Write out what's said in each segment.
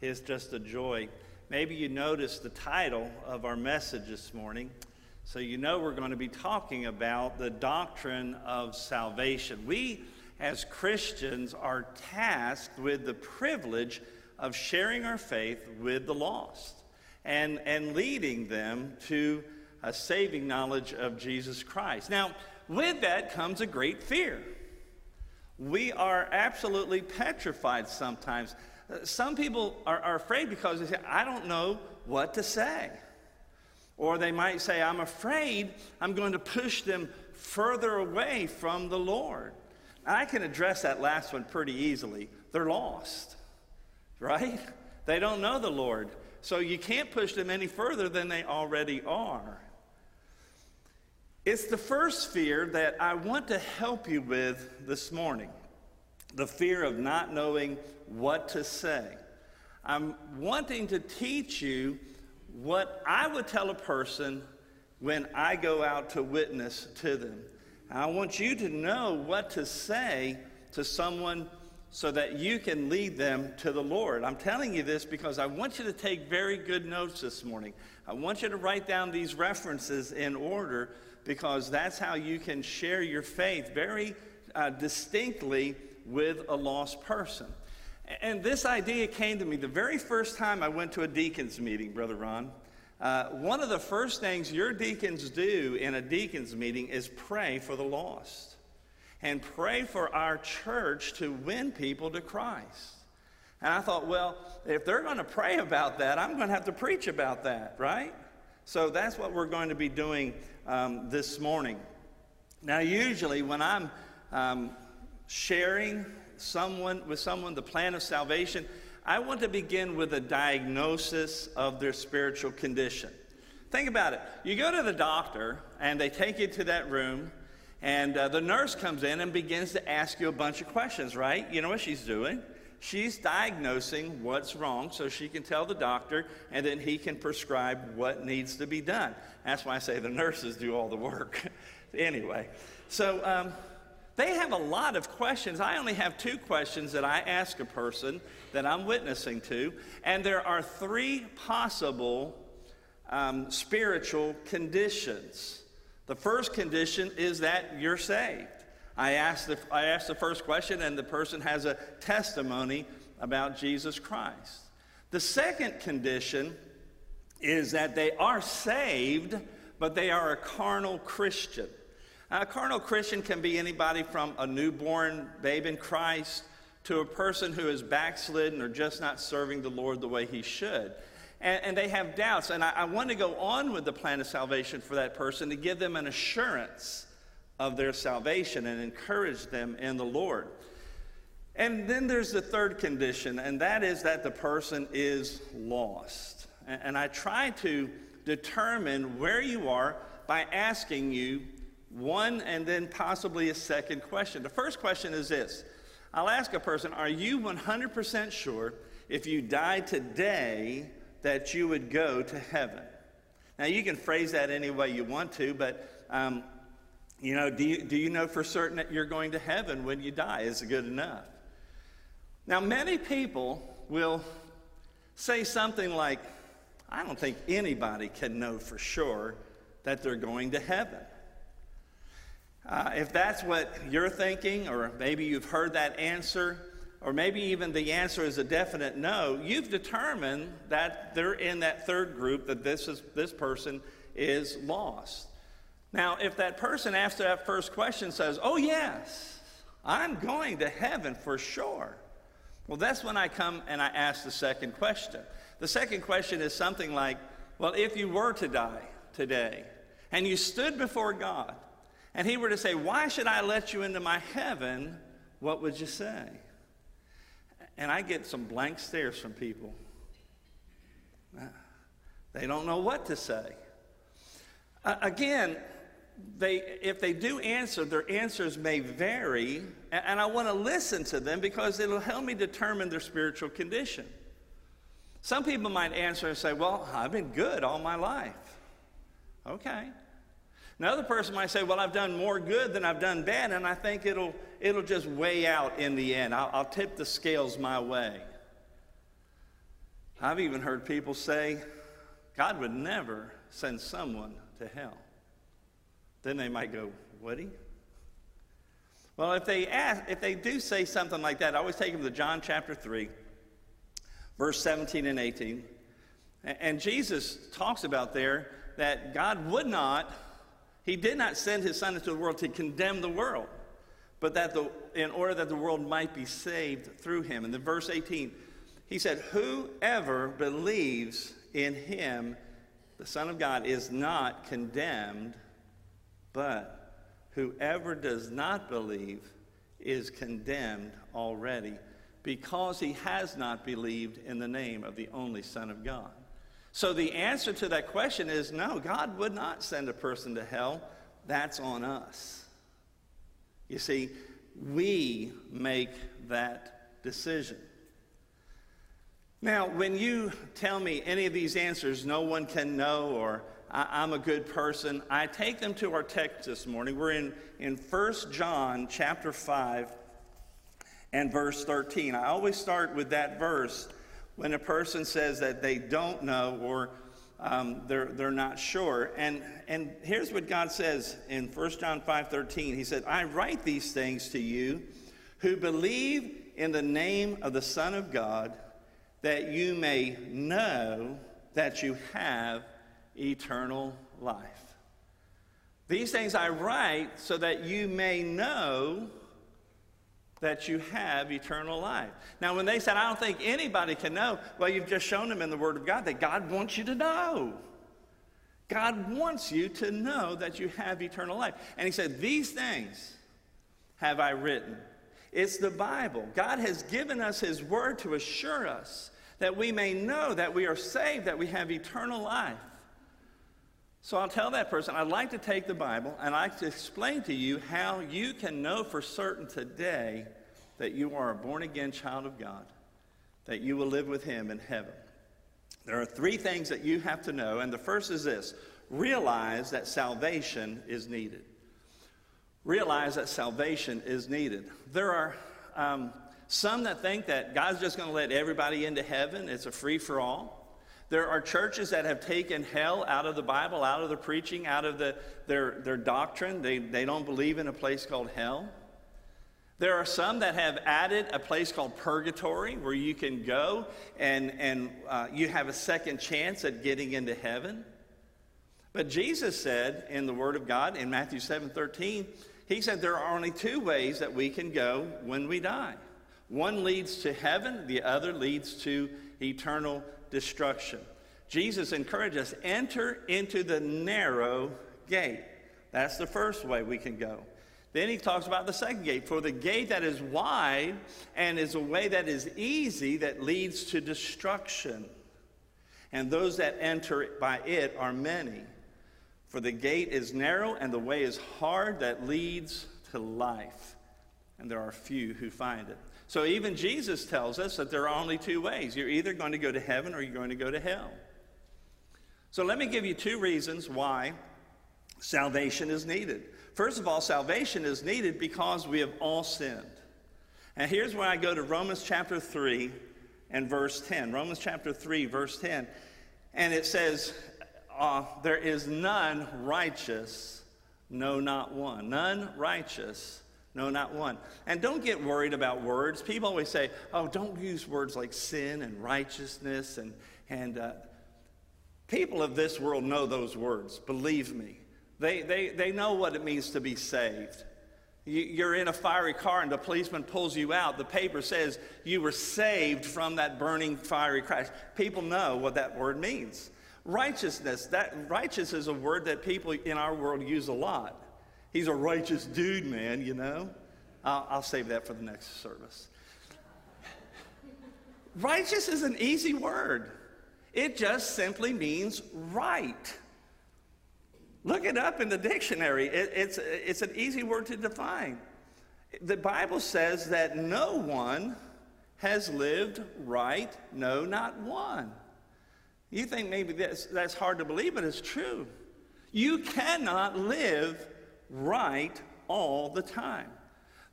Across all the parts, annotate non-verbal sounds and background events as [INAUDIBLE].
It's just a joy. Maybe you noticed the title of our message this morning. So you know we're going to be talking about the doctrine of salvation. We, as Christians, are tasked with the privilege of sharing our faith with the lost and, and leading them to a saving knowledge of Jesus Christ. Now, with that comes a great fear. We are absolutely petrified sometimes. Some people are, are afraid because they say, I don't know what to say. Or they might say, I'm afraid I'm going to push them further away from the Lord. I can address that last one pretty easily. They're lost, right? They don't know the Lord. So you can't push them any further than they already are. It's the first fear that I want to help you with this morning the fear of not knowing what to say. I'm wanting to teach you what I would tell a person when I go out to witness to them. I want you to know what to say to someone so that you can lead them to the Lord. I'm telling you this because I want you to take very good notes this morning. I want you to write down these references in order because that's how you can share your faith very uh, distinctly with a lost person. And this idea came to me the very first time I went to a deacon's meeting, Brother Ron. Uh, one of the first things your deacons do in a deacon's meeting is pray for the lost and pray for our church to win people to Christ. And I thought, well, if they're going to pray about that, I'm going to have to preach about that, right? So that's what we're going to be doing um, this morning. Now, usually when I'm um, sharing someone with someone the plan of salvation, I want to begin with a diagnosis of their spiritual condition. Think about it. You go to the doctor and they take you to that room and uh, the nurse comes in and begins to ask you a bunch of questions, right? You know what she's doing? She's diagnosing what's wrong so she can tell the doctor and then he can prescribe what needs to be done. That's why I say the nurses do all the work. [LAUGHS] anyway, so um, they have a lot of questions. I only have two questions that I ask a person that I'm witnessing to, and there are three possible um, spiritual conditions. The first condition is that you're saved. I ask, the, I ask the first question, and the person has a testimony about Jesus Christ. The second condition is that they are saved, but they are a carnal Christian. Uh, a carnal Christian can be anybody from a newborn babe in Christ to a person who is backslidden or just not serving the Lord the way he should and, and they have doubts. And I, I want to go on with the plan of salvation for that person to give them an assurance of their salvation and encourage them in the Lord. And then there's the third condition, and that is that the person is lost. And, and I try to determine where you are by asking you one and then possibly a second question. The first question is this I'll ask a person, Are you 100% sure if you died today that you would go to heaven. Now, you can phrase that any way you want to, but, um, you know, do you, do you know for certain that you're going to heaven when you die? Is it good enough? Now, many people will say something like, I don't think anybody can know for sure that they're going to heaven. Uh, if that's what you're thinking, or maybe you've heard that answer, or maybe even the answer is a definite no, you've determined that they're in that third group, that this, is, this person is lost. Now, if that person after that first question says, Oh, yes, I'm going to heaven for sure, well, that's when I come and I ask the second question. The second question is something like, Well, if you were to die today and you stood before God and He were to say, Why should I let you into my heaven? What would you say? And I get some blank stares from people. They don't know what to say. Uh, again, they, if they do answer, their answers may vary, and, and I want to listen to them because it'll help me determine their spiritual condition. Some people might answer and say, Well, I've been good all my life. Okay. Another person might say, Well, I've done more good than I've done bad, and I think it'll, it'll just weigh out in the end. I'll, I'll tip the scales my way. I've even heard people say, God would never send someone to hell. Then they might go, Would he? Well, if they, ask, if they do say something like that, I always take them to John chapter 3, verse 17 and 18. And Jesus talks about there that God would not he did not send his son into the world to condemn the world, but that the, in order that the world might be saved through him. And then verse 18, he said, Whoever believes in him, the Son of God, is not condemned, but whoever does not believe is condemned already because he has not believed in the name of the only Son of God. So the answer to that question is no, God would not send a person to hell. That's on us. You see, we make that decision. Now, when you tell me any of these answers, no one can know, or I- am a good person, I take them to our text this morning. We're in, in 1 John chapter 5 and verse 13. I always start with that verse when a person says that they don't know or um, they're, they're not sure. And, and here's what God says in 1 John 5.13. He said, I write these things to you who believe in the name of the Son of God, that you may know that you have eternal life. These things I write so that you may know that you have eternal life. Now, when they said, I don't think anybody can know, well, you've just shown them in the Word of God that God wants you to know. God wants you to know that you have eternal life. And He said, These things have I written. It's the Bible. God has given us His Word to assure us that we may know that we are saved, that we have eternal life. So I'll tell that person, I'd like to take the Bible and I'd like to explain to you how you can know for certain today that you are a born again child of God, that you will live with Him in heaven. There are three things that you have to know, and the first is this realize that salvation is needed. Realize that salvation is needed. There are um, some that think that God's just going to let everybody into heaven, it's a free for all. There are churches that have taken hell out of the Bible, out of the preaching, out of the, their, their doctrine. They, they don't believe in a place called hell. There are some that have added a place called purgatory where you can go and, and uh, you have a second chance at getting into heaven. But Jesus said in the Word of God in Matthew 7 13, He said there are only two ways that we can go when we die. One leads to heaven, the other leads to eternal destruction. Jesus encouraged us enter into the narrow gate. That's the first way we can go. Then he talks about the second gate. For the gate that is wide and is a way that is easy that leads to destruction. And those that enter by it are many. For the gate is narrow and the way is hard that leads to life. And there are few who find it. So even Jesus tells us that there are only two ways. You're either going to go to heaven or you're going to go to hell. So let me give you two reasons why salvation is needed. First of all, salvation is needed because we have all sinned. And here's where I go to Romans chapter 3 and verse 10. Romans chapter 3, verse 10. And it says, uh, There is none righteous, no, not one. None righteous, no, not one. And don't get worried about words. People always say, oh, don't use words like sin and righteousness. And, and uh, people of this world know those words, believe me. They, they, they know what it means to be saved. You're in a fiery car and the policeman pulls you out. The paper says you were saved from that burning fiery crash. People know what that word means. Righteousness, that righteous is a word that people in our world use a lot. He's a righteous dude, man, you know? I'll, I'll save that for the next service. righteous is an easy word, it just simply means right. Look it up in the dictionary. It, it's, it's an easy word to define. The Bible says that no one has lived right, no, not one. You think maybe that's, that's hard to believe, but it's true. You cannot live right all the time.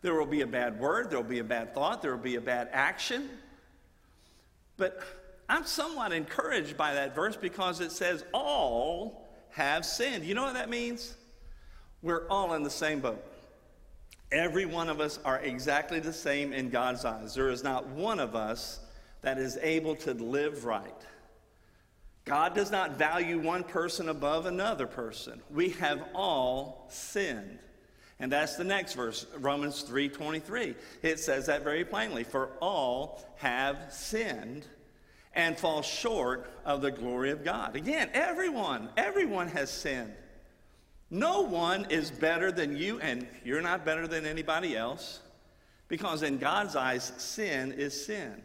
There will be a bad word, there will be a bad thought, there will be a bad action. But I'm somewhat encouraged by that verse because it says, All have sinned. You know what that means? We're all in the same boat. Every one of us are exactly the same in God's eyes. There is not one of us that is able to live right. God does not value one person above another person. We have all sinned. And that's the next verse, Romans 3:23. It says that very plainly, for all have sinned and fall short of the glory of God. Again, everyone, everyone has sinned. No one is better than you, and you're not better than anybody else, because in God's eyes, sin is sin.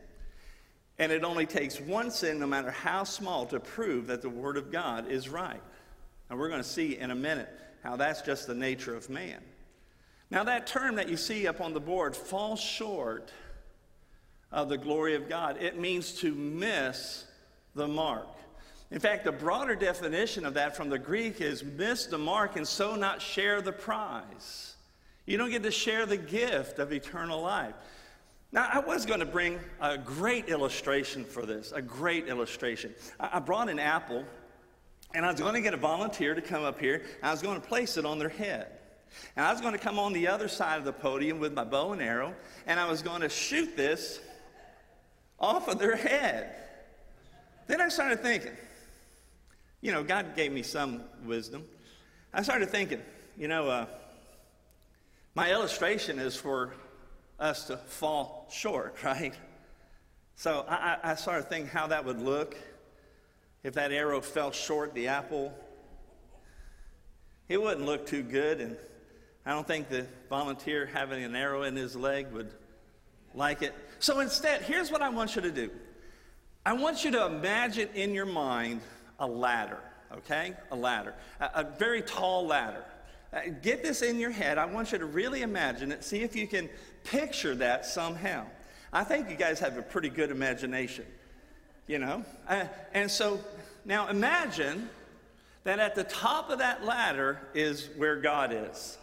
And it only takes one sin, no matter how small, to prove that the Word of God is right. And we're going to see in a minute how that's just the nature of man. Now, that term that you see up on the board, falls short of the glory of God, it means to miss the mark. In fact, the broader definition of that from the Greek is miss the mark and so not share the prize. You don't get to share the gift of eternal life. Now, I was going to bring a great illustration for this, a great illustration. I brought an apple, and I was going to get a volunteer to come up here, I was going to place it on their head. And I was going to come on the other side of the podium with my bow and arrow, and I was going to shoot this off of their head. Then I started thinking, you know, God gave me some wisdom. I started thinking, you know, uh, my illustration is for us to fall short, [LAUGHS] right? So I, I started thinking how that would look if that arrow fell short the apple. It wouldn't look too good, and I don't think the volunteer having an arrow in his leg would like it. So instead, here's what I want you to do I want you to imagine in your mind a ladder, okay? A ladder, a, a very tall ladder. Uh, get this in your head. I want you to really imagine it. See if you can picture that somehow. I think you guys have a pretty good imagination, you know? Uh, and so now imagine that at the top of that ladder is where God is.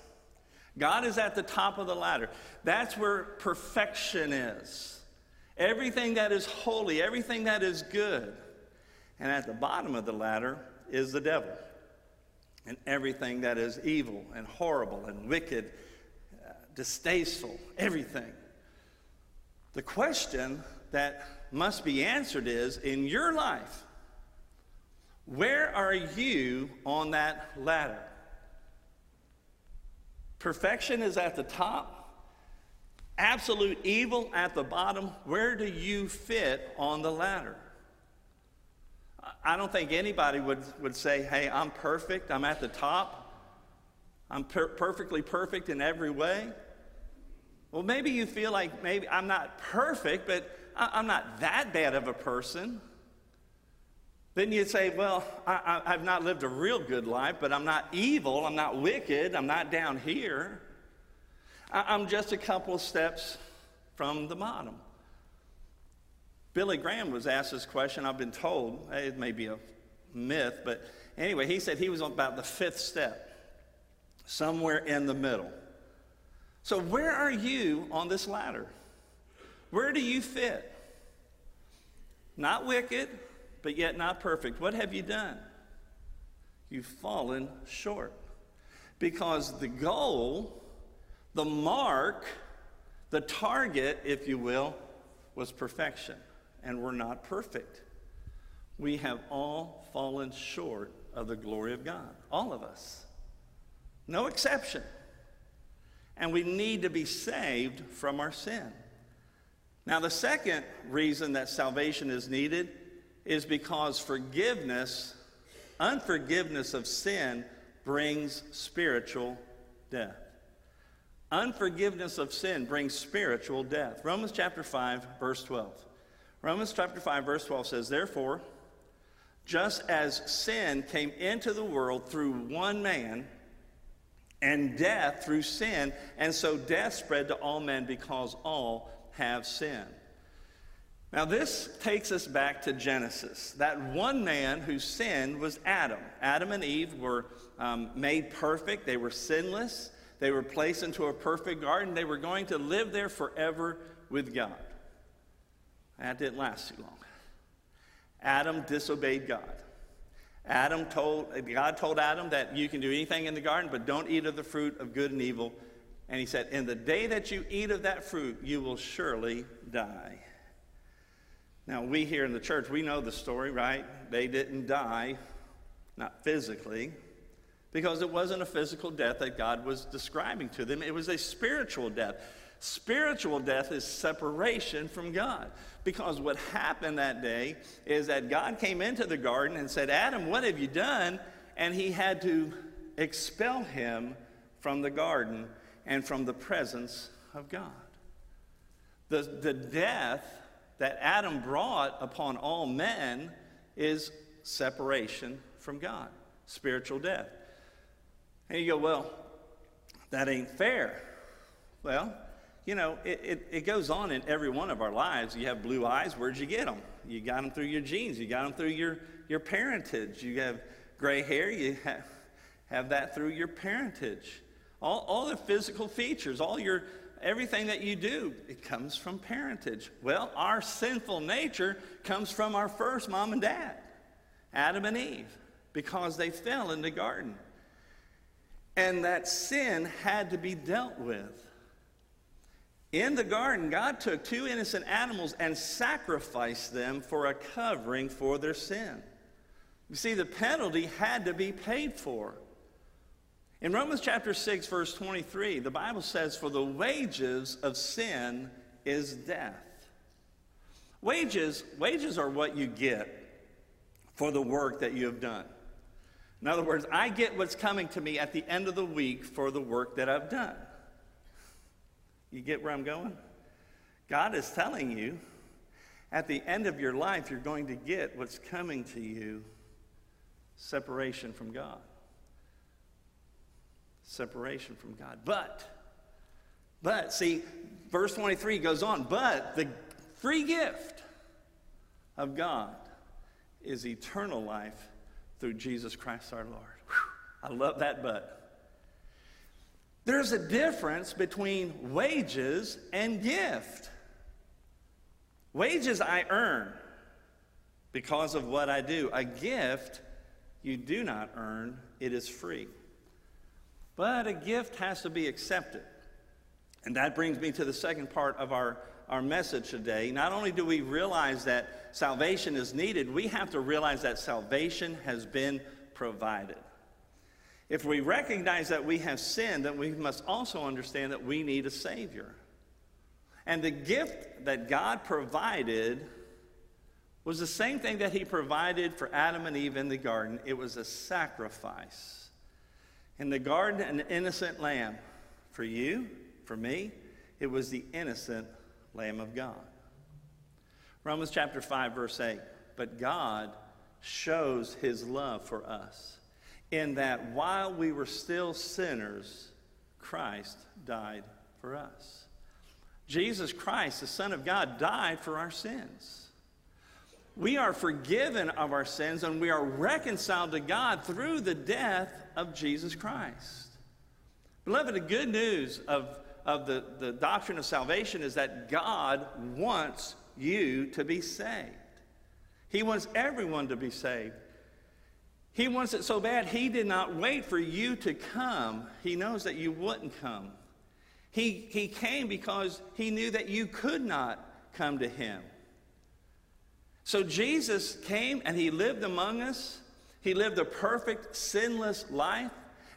God is at the top of the ladder. That's where perfection is. Everything that is holy, everything that is good. And at the bottom of the ladder is the devil. And everything that is evil and horrible and wicked, uh, distasteful, everything. The question that must be answered is in your life, where are you on that ladder? Perfection is at the top, absolute evil at the bottom. Where do you fit on the ladder? I don't think anybody would, would say, hey, I'm perfect, I'm at the top, I'm per- perfectly perfect in every way. Well, maybe you feel like maybe I'm not perfect, but I, I'm not that bad of a person. Then you'd say, Well, I, have not lived a real good life, but I'm not evil, I'm not wicked, I'm not down here. I, I'm just a couple steps from the bottom. Billy Graham was asked this question, I've been told, eh, it may be a myth, but anyway, he said he was about the fifth step, somewhere in the middle. So, where are you on this ladder? Where do you fit? Not wicked, but yet not perfect. What have you done? You've fallen short. Because the goal, the mark, the target, if you will, was perfection. And we're not perfect. We have all fallen short of the glory of God. All of us. No exception. And we need to be saved from our sin. Now, the second reason that salvation is needed is because forgiveness, unforgiveness of sin, brings spiritual death. Unforgiveness of sin brings spiritual death. Romans chapter 5, verse 12. Romans chapter 5, verse 12 says, Therefore, just as sin came into the world through one man, and death through sin, and so death spread to all men because all have sinned. Now, this takes us back to Genesis. That one man who sinned was Adam. Adam and Eve were um, made perfect, they were sinless, they were placed into a perfect garden, they were going to live there forever with God. That didn't last too long. Adam disobeyed God. Adam told, God told Adam that you can do anything in the garden, but don't eat of the fruit of good and evil. And he said, In the day that you eat of that fruit, you will surely die. Now, we here in the church, we know the story, right? They didn't die, not physically, because it wasn't a physical death that God was describing to them. It was a spiritual death. Spiritual death is separation from God. Because what happened that day is that God came into the garden and said, Adam, what have you done? And he had to expel him from the garden and from the presence of God. The, the death that Adam brought upon all men is separation from God, spiritual death. And you go, well, that ain't fair. Well, you know, it, it, it, goes on in every one of our lives. You have blue eyes, where'd you get them? You got them through your genes, you got them through your, your parentage. You have gray hair, you have, have that through your parentage. All, all the physical features, all your everything that you do, it comes from parentage. Well, our sinful nature comes from our first mom and dad, Adam and Eve, because they fell in the garden. And that sin had to be dealt with. In the garden, God took two innocent animals and sacrificed them for a covering for their sin. You see, the penalty had to be paid for. In Romans chapter 6, verse 23, the Bible says, For the wages of sin is death. Wages, wages are what you get for the work that you have done. In other words, I get what's coming to me at the end of the week for the work that I've done. You get where I'm going? God is telling you at the end of your life, you're going to get what's coming to you separation from God. Separation from God. But, but, see, verse 23 goes on, but the free gift of God is eternal life through Jesus Christ our Lord. Whew, I love that but. There's a difference between wages and gift. Wages I earn because of what I do. A gift you do not earn, it is free. But a gift has to be accepted. And that brings me to the second part of our, our message today. Not only do we realize that salvation is needed, we have to realize that salvation has been provided. If we recognize that we have sinned, then we must also understand that we need a Savior. And the gift that God provided was the same thing that He provided for Adam and Eve in the garden it was a sacrifice. In the garden, an innocent lamb. For you, for me, it was the innocent Lamb of God. Romans chapter 5, verse 8. But God shows his love for us in that while we were still sinners, Christ died for us. Jesus Christ, the Son of God, died for our sins. We are forgiven of our sins and we are reconciled to God through the death of Jesus Christ. Beloved, the good news of, of the, the doctrine of salvation is that God wants you to be saved. He wants everyone to be saved. He wants it so bad, He did not wait for you to come. He knows that you wouldn't come. He, he came because He knew that you could not come to Him. So Jesus came and he lived among us. He lived a perfect, sinless life.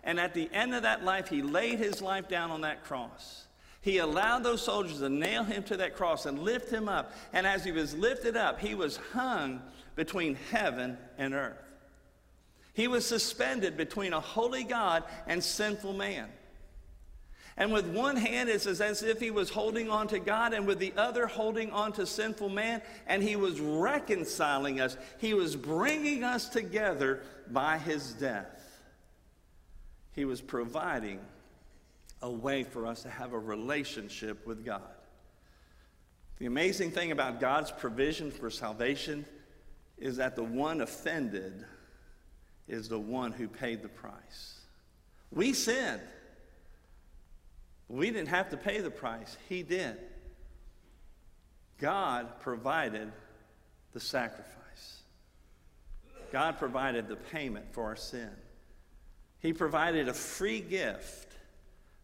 And at the end of that life, he laid his life down on that cross. He allowed those soldiers to nail him to that cross and lift him up. And as he was lifted up, he was hung between heaven and earth. He was suspended between a holy God and sinful man. And with one hand, it's as if he was holding on to God, and with the other, holding on to sinful man. And he was reconciling us, he was bringing us together by his death. He was providing a way for us to have a relationship with God. The amazing thing about God's provision for salvation is that the one offended is the one who paid the price. We sinned. We didn't have to pay the price, He did. God provided the sacrifice. God provided the payment for our sin. He provided a free gift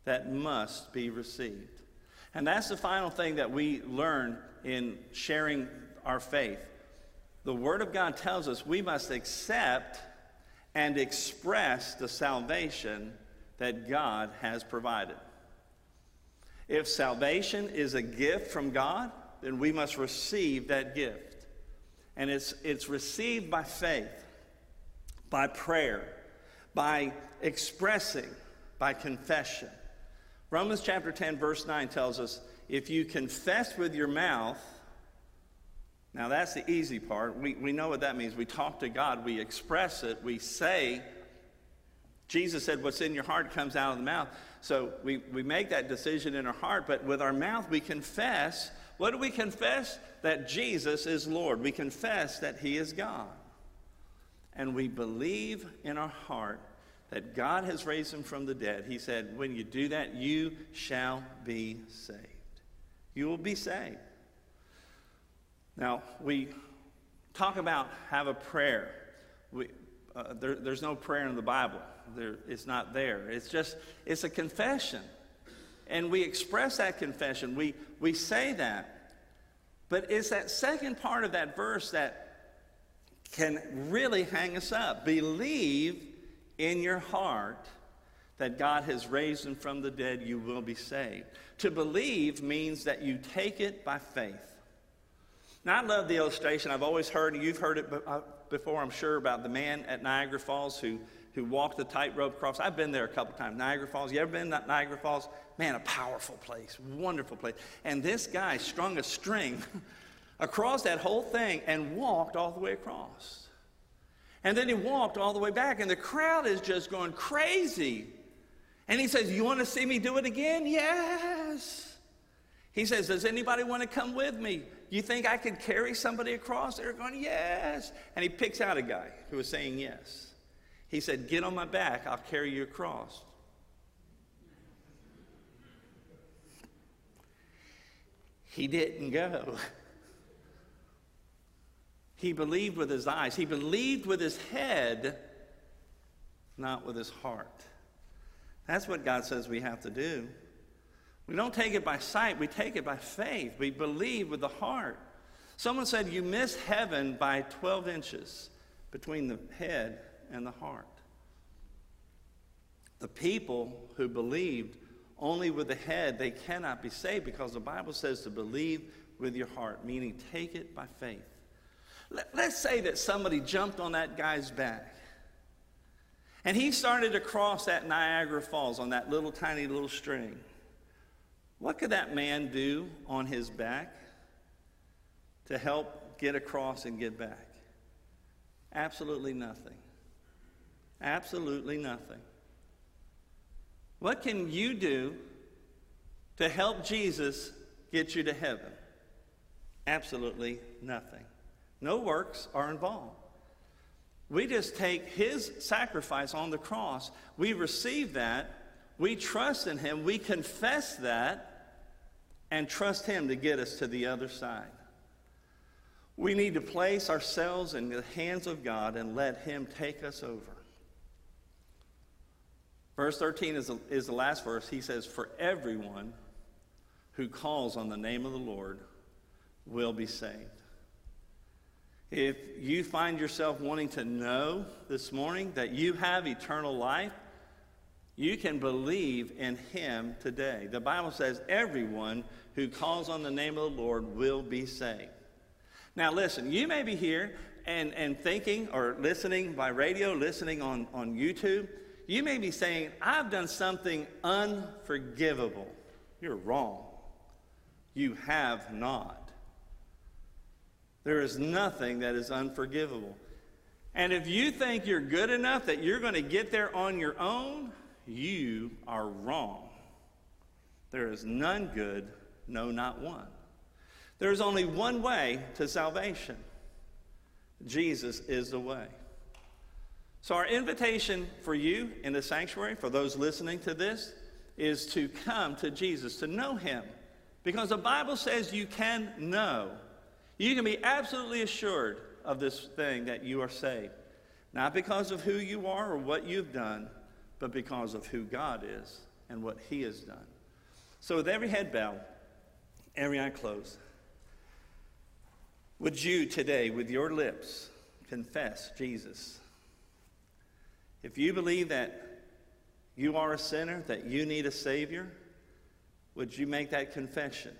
that must be received. And that's the final thing that we learn in sharing our faith. The Word of God tells us we must accept and express the salvation that God has provided. If salvation is a gift from God, then we must receive that gift. And it's, it's received by faith, by prayer, by expressing, by confession. Romans chapter 10, verse 9 tells us if you confess with your mouth, now that's the easy part. We, we know what that means. We talk to God, we express it, we say. Jesus said, What's in your heart comes out of the mouth. So we, we make that decision in our heart, but with our mouth we confess. What do we confess? That Jesus is Lord. We confess that He is God. And we believe in our heart that God has raised him from the dead. He said, When you do that, you shall be saved. You will be saved. Now, we talk about have a prayer. We, uh, there, there's no prayer in the Bible. There, it's not there. It's just, it's a confession. And we express that confession. We, we say that. But it's that second part of that verse that can really hang us up. Believe in your heart that God has raised him from the dead, you will be saved. To believe means that you take it by faith. Now, I love the illustration. I've always heard, and you've heard it uh, before, I'm sure, about the man at Niagara Falls who, who walked the tightrope across. I've been there a couple times. Niagara Falls. You ever been to Niagara Falls? Man, a powerful place, wonderful place. And this guy strung a string [LAUGHS] across that whole thing and walked all the way across. And then he walked all the way back, and the crowd is just going crazy. And he says, You want to see me do it again? Yes. He says, Does anybody want to come with me? You think I could carry somebody across? They're going, Yes. And he picks out a guy who was saying yes. He said, Get on my back, I'll carry you across. He didn't go. He believed with his eyes, he believed with his head, not with his heart. That's what God says we have to do. We don't take it by sight, we take it by faith. We believe with the heart. Someone said, You miss heaven by 12 inches between the head and the heart. The people who believed only with the head, they cannot be saved because the Bible says to believe with your heart, meaning take it by faith. Let, us say that somebody jumped on that guy's back and he started to cross that Niagara Falls on that little tiny little string. What could that man do on his back to help get across and get back? Absolutely nothing. Absolutely nothing. What can you do to help Jesus get you to heaven? Absolutely nothing. No works are involved. We just take his sacrifice on the cross. We receive that. We trust in him. We confess that and trust him to get us to the other side. We need to place ourselves in the hands of God and let him take us over. Verse 13 is the, is the last verse. He says, For everyone who calls on the name of the Lord will be saved. If you find yourself wanting to know this morning that you have eternal life, you can believe in him today. The Bible says everyone who calls on the name of the Lord will be saved. Now, listen, you may be here and, and thinking or listening by radio, listening on, on YouTube. You may be saying, I've done something unforgivable. You're wrong. You have not. There is nothing that is unforgivable. And if you think you're good enough that you're going to get there on your own, you are wrong. There is none good, no, not one. There is only one way to salvation Jesus is the way. So, our invitation for you in the sanctuary, for those listening to this, is to come to Jesus, to know Him. Because the Bible says you can know. You can be absolutely assured of this thing that you are saved. Not because of who you are or what you've done, but because of who God is and what He has done. So, with every head bowed, every eye closed, would you today, with your lips, confess Jesus? If you believe that you are a sinner, that you need a Savior, would you make that confession?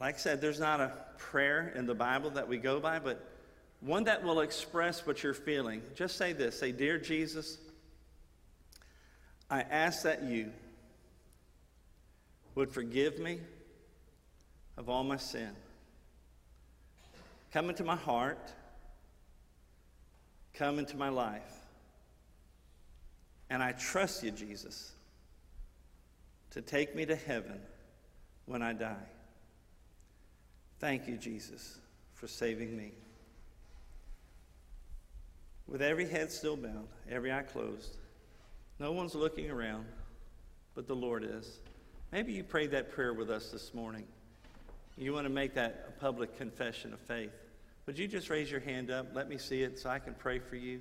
Like I said, there's not a prayer in the Bible that we go by, but one that will express what you're feeling. Just say this say, Dear Jesus, I ask that you would forgive me of all my sin. Come into my heart. Come into my life. And I trust you, Jesus, to take me to heaven when I die. Thank you, Jesus, for saving me. With every head still bowed, every eye closed, no one's looking around, but the Lord is. Maybe you prayed that prayer with us this morning. You want to make that a public confession of faith. Would you just raise your hand up? Let me see it so I can pray for you.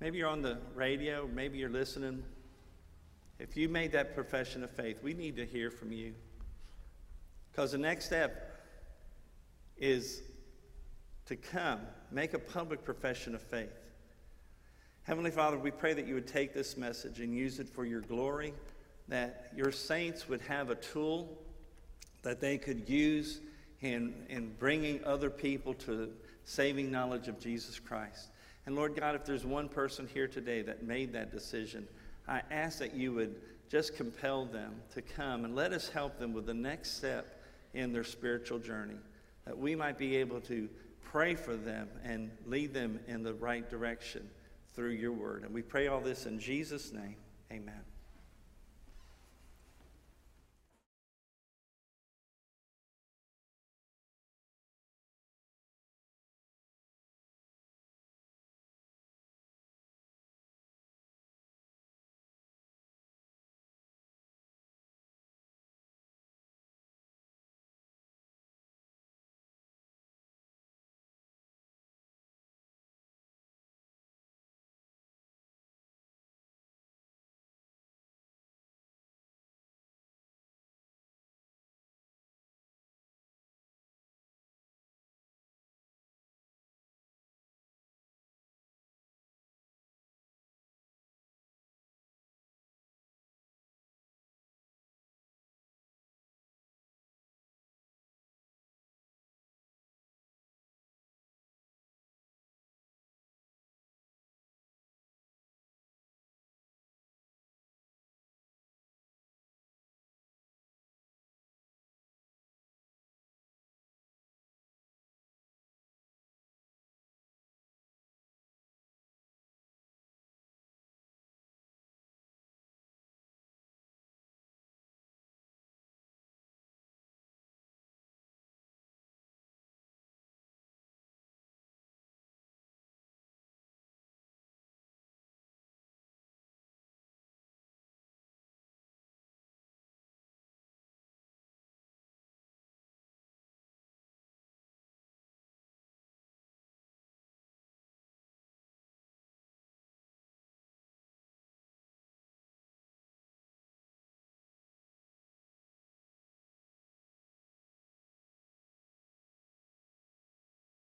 Maybe you're on the radio, maybe you're listening. If you made that profession of faith, we need to hear from you. Because the next step is to come, make a public profession of faith. Heavenly Father, we pray that you would take this message and use it for your glory, that your saints would have a tool that they could use in, in bringing other people to saving knowledge of Jesus Christ. And Lord God, if there's one person here today that made that decision, I ask that you would just compel them to come and let us help them with the next step in their spiritual journey, that we might be able to pray for them and lead them in the right direction through your word. And we pray all this in Jesus' name. Amen.